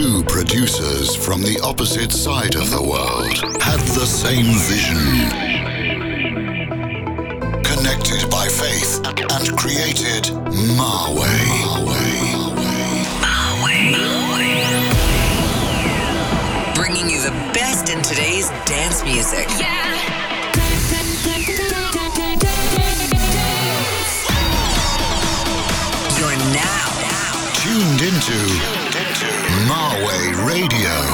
two producers from the opposite side of the world had the same vision. Connected by faith and created Marway. Bringing you the best in today's dance music. You're now Tuned into Marway Radio.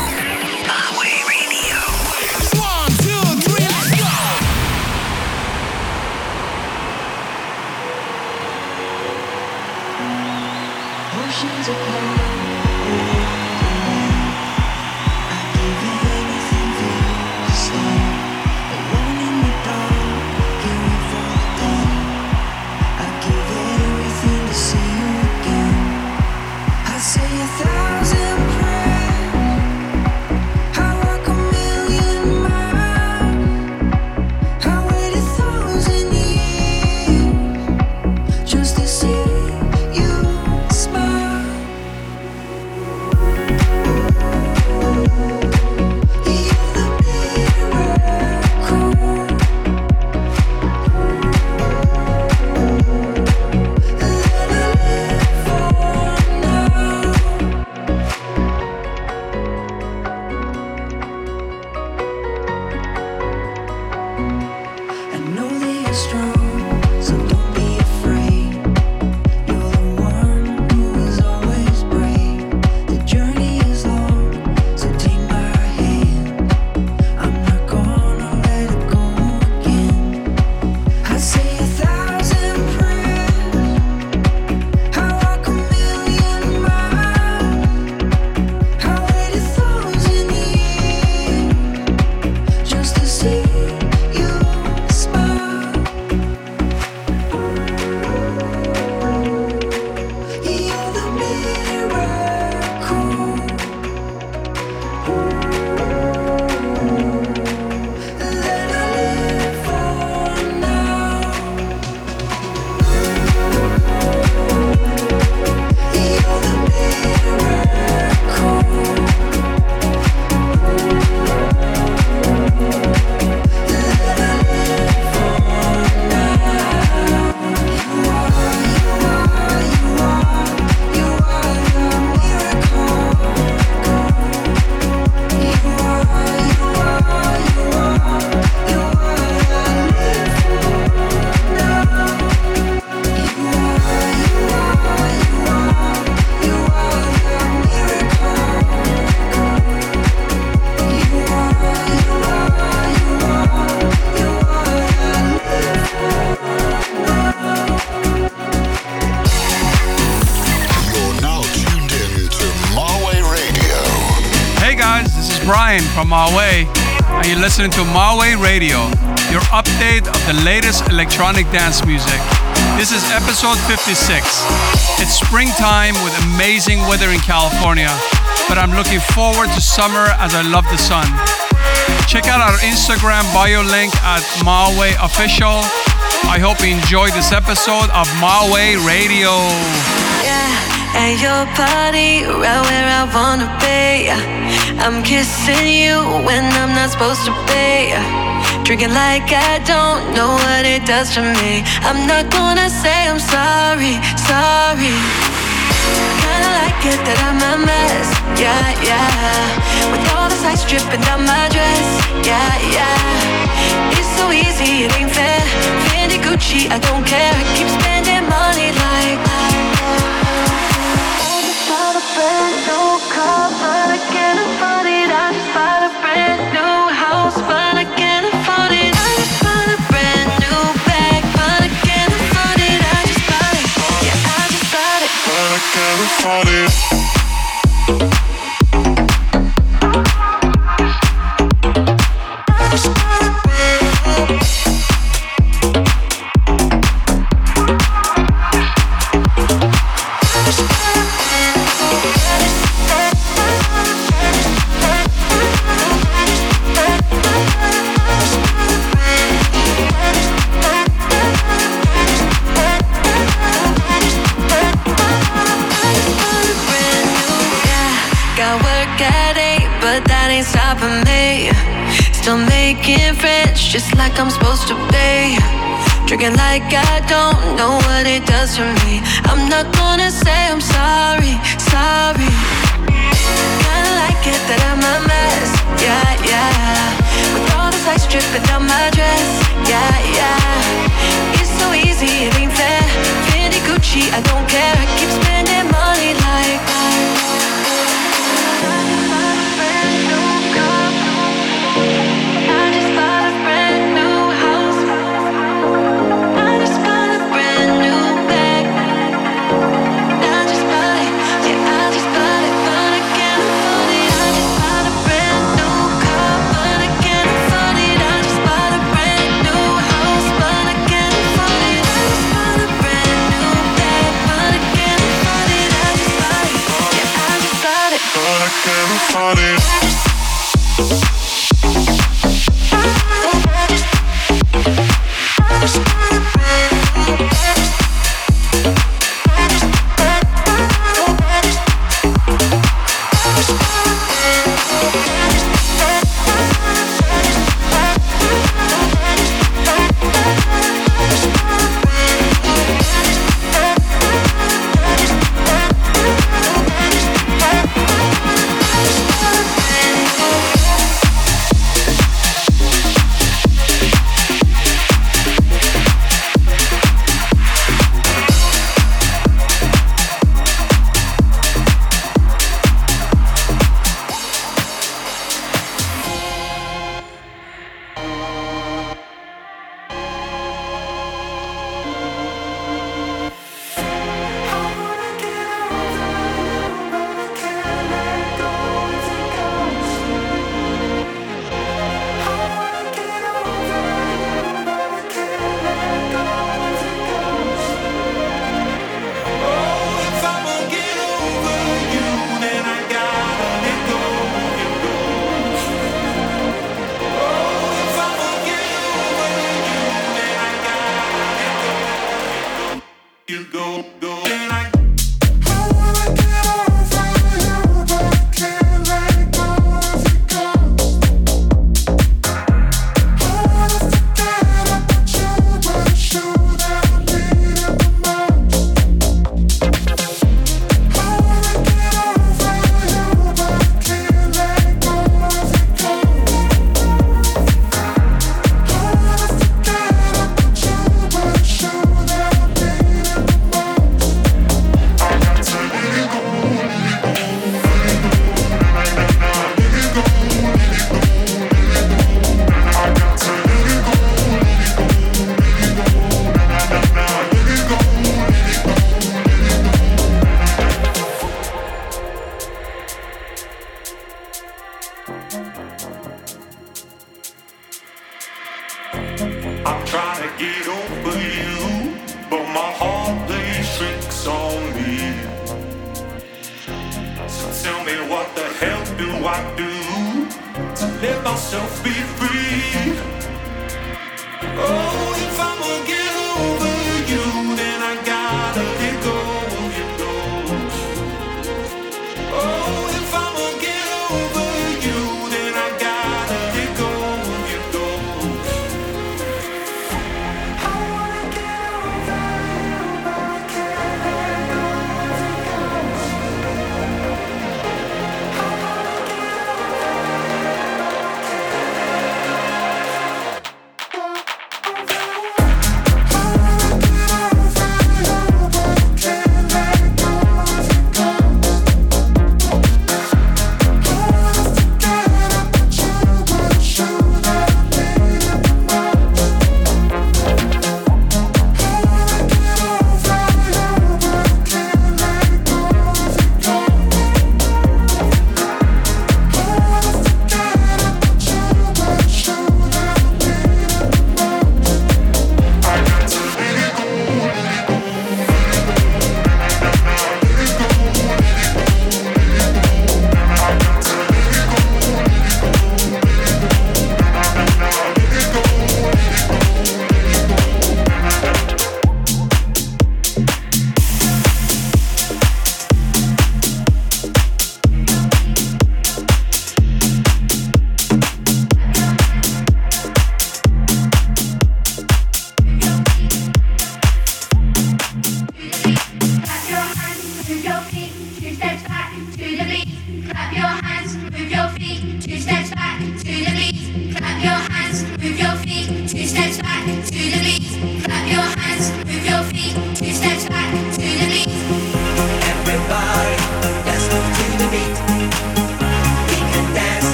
From Marway, and you're listening to Marway Radio, your update of the latest electronic dance music. This is episode 56. It's springtime with amazing weather in California, but I'm looking forward to summer as I love the sun. Check out our Instagram bio link at Marway Official. I hope you enjoyed this episode of Marway Radio. At your party, right where I wanna be. I'm kissing you when I'm not supposed to be. Drinking like I don't know what it does to me. I'm not gonna say I'm sorry, sorry. Kinda like it that I'm a mess, yeah, yeah. With all the sights dripping down my dress, yeah, yeah. It's so easy, it ain't fair. Fendi Gucci, I don't care. I keep spending money like. I can't afford it. I just bought a brand new house, but I can't afford it. I get a party I can't afford it. I just bought like I'm supposed to be. Drinking like I don't know what it does for me. I'm not gonna say I'm sorry, sorry. Kinda like it that I'm a mess, yeah, yeah. With all this ice dripping down my dress, yeah, yeah. It's so easy, it ain't fair. Fendi Gucci, I don't care. I keep spending money like you go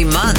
every month.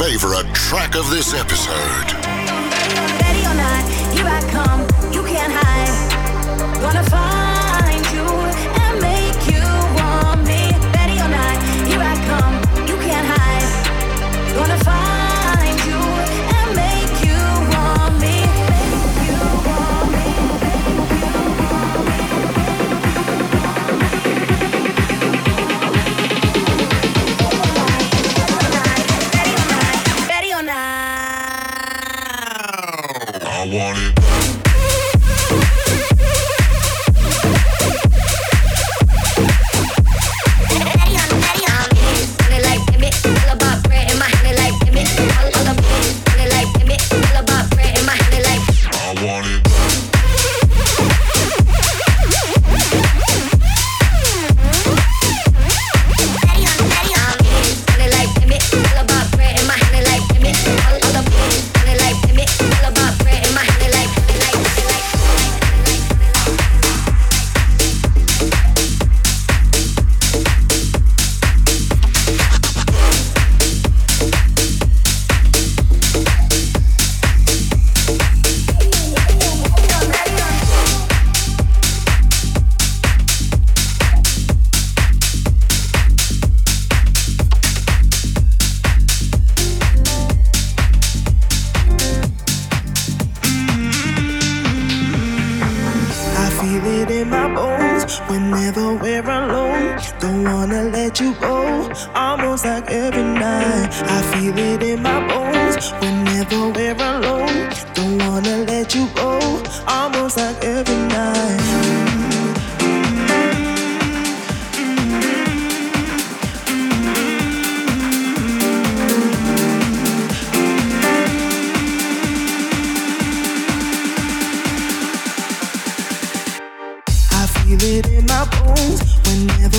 Ready track of this I feel it in my bones whenever we're alone. Don't wanna let you go, almost like every night. I feel it in my bones whenever we're alone. Don't wanna let you go, almost like every night.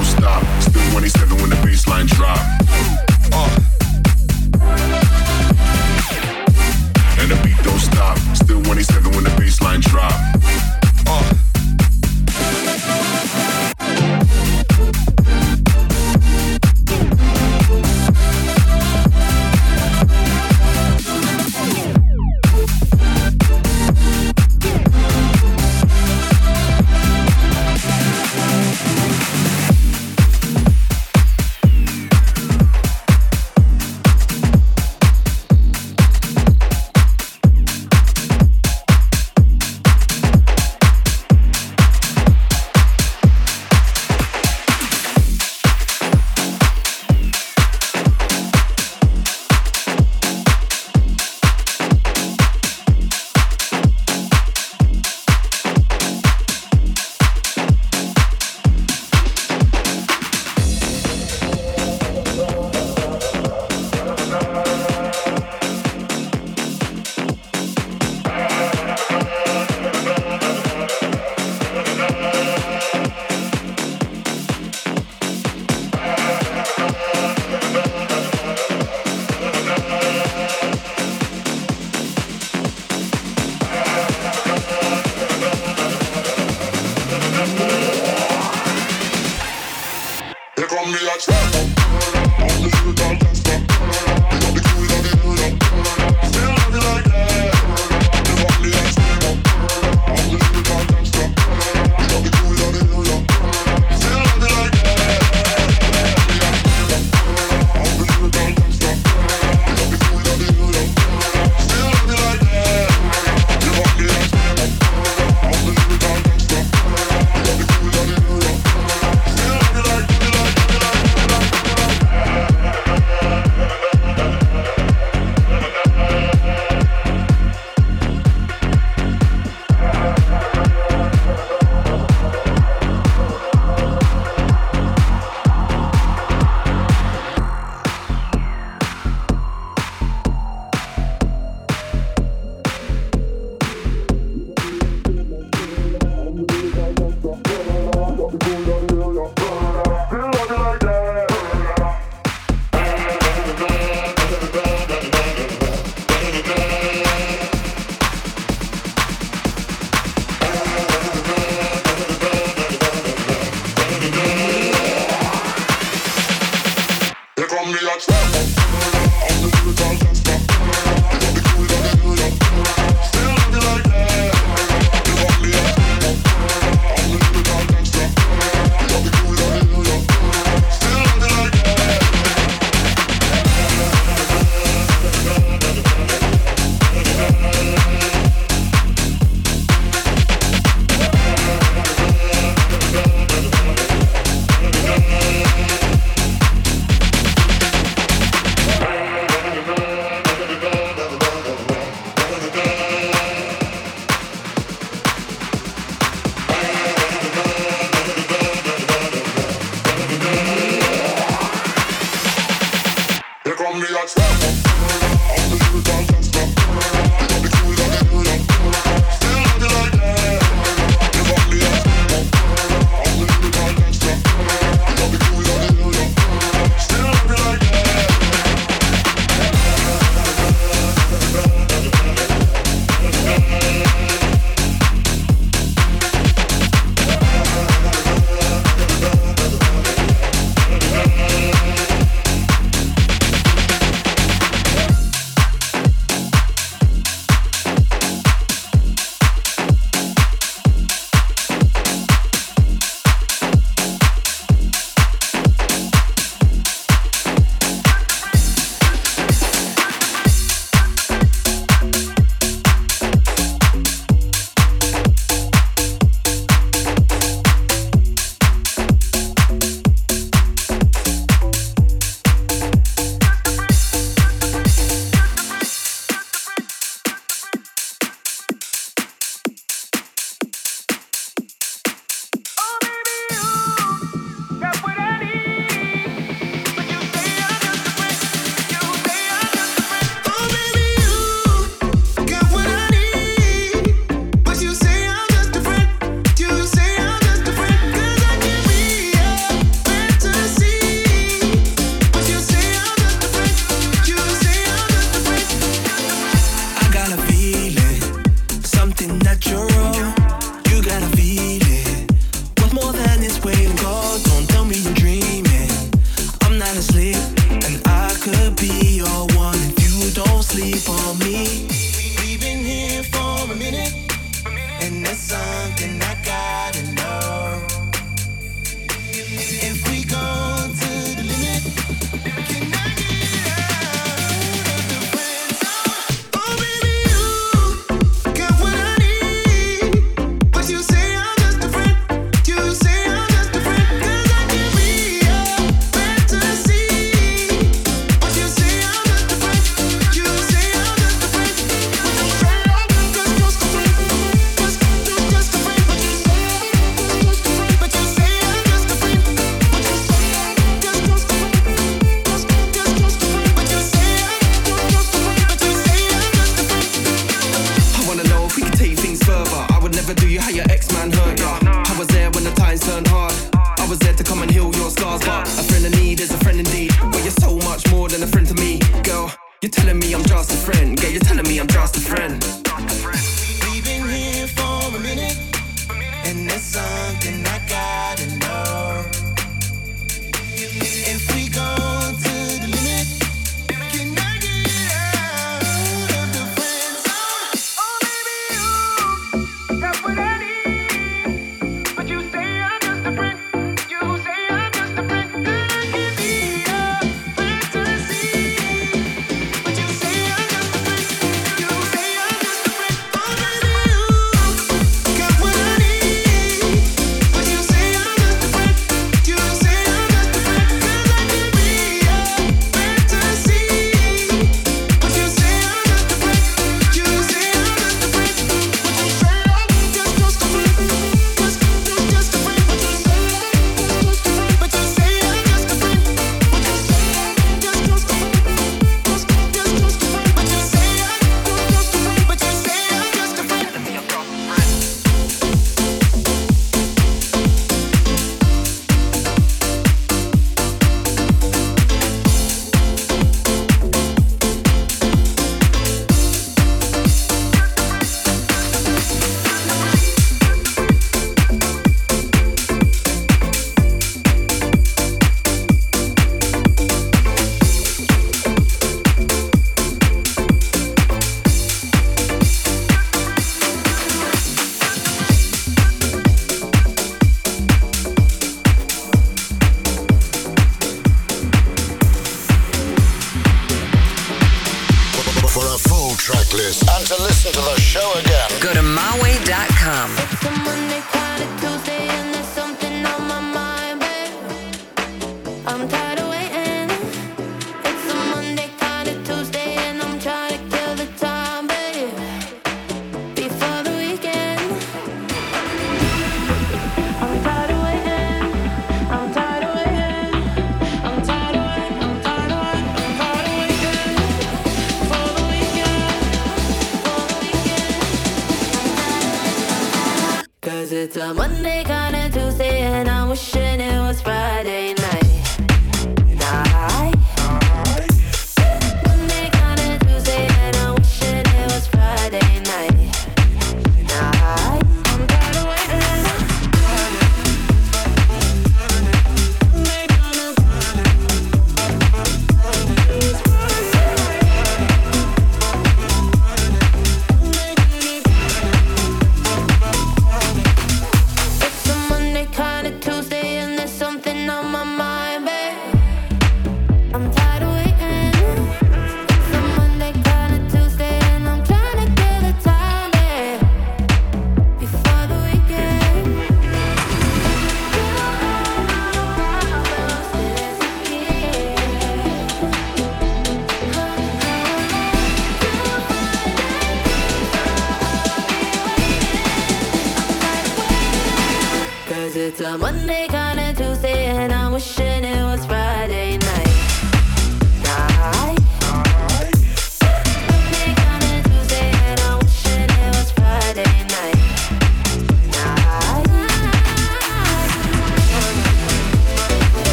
don't stop. Still 27 when the baseline drop.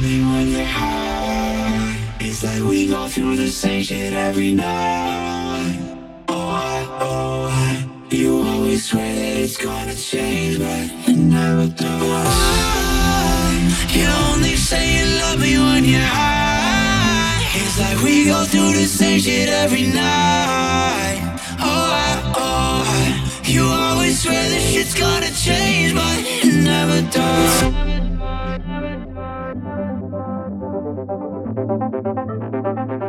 me when you're high. It's like we go through the same shit every night. Oh, I, oh, I, you always swear that it's gonna change, but it never does. You only say you love me when you're high. It's like we go through the same shit every night. Oh, I, oh, I, you always swear that shit's gonna change, but it never does. Thank you.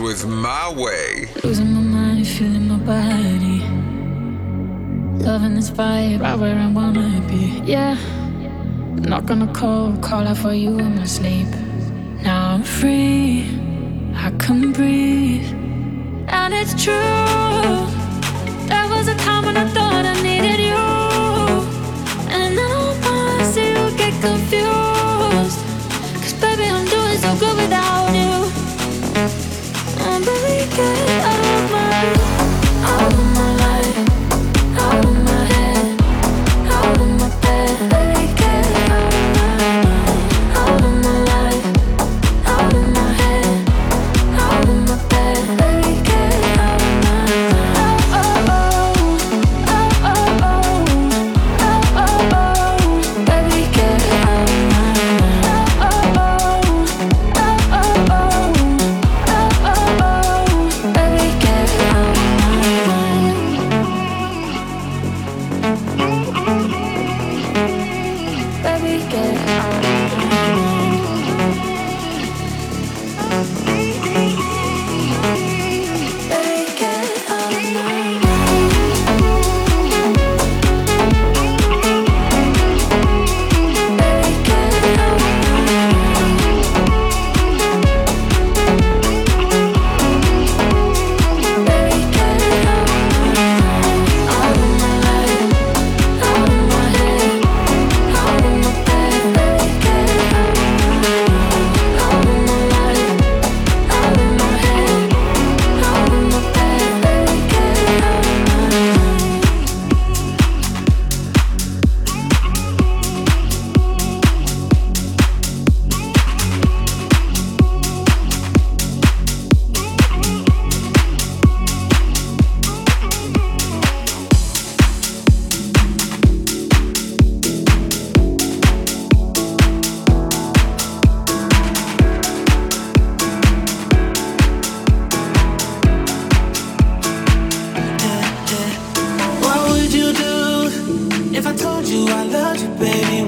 With my way. Losing my mind, feeling my body. Loving this vibe, right where I wanna be. Yeah, not gonna call, call out for you in my sleep. Now I'm free, I can breathe, and it's true. remember it.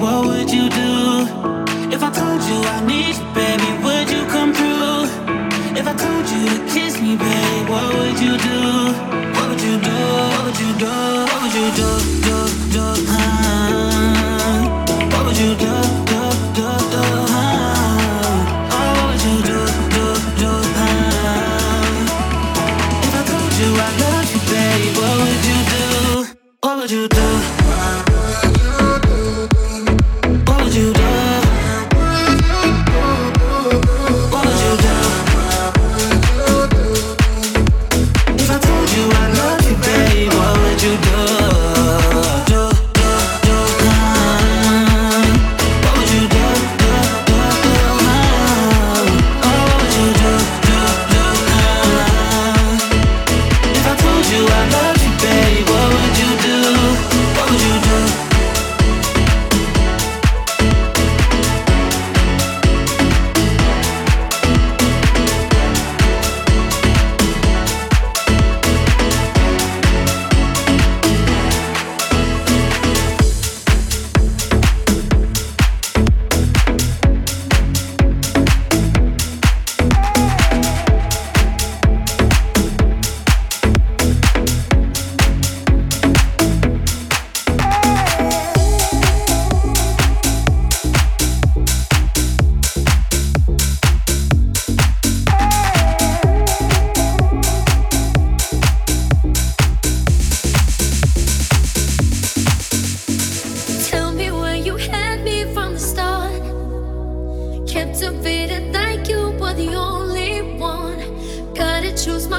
What would you do? If I told you I need you, baby, would you come through? If I told you to kiss me, baby, what would you do? What would you do? What would you do? What would you do? Do, do, uh,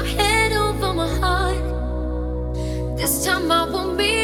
head over my heart. This time I won't be.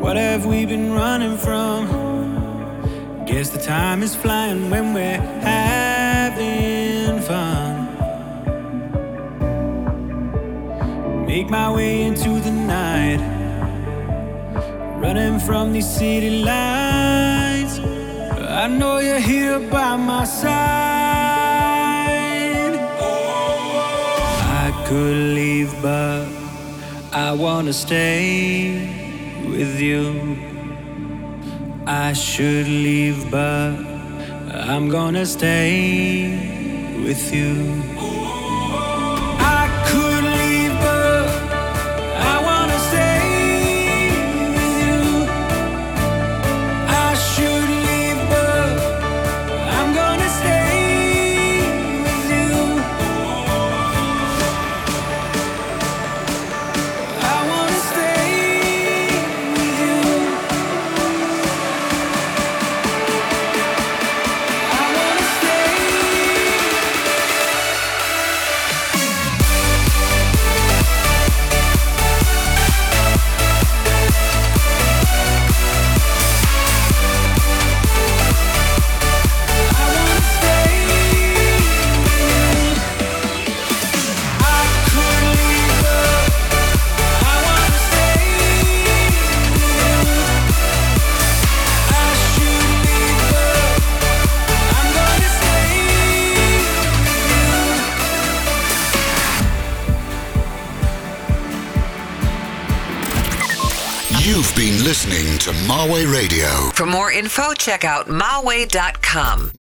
What have we been running from? Guess the time is flying when we're having fun. Make my way into the night, running from these city lights. I know you're here by my side. I could leave, but I wanna stay with you. I should leave, but I'm gonna stay with you. Out marway.com.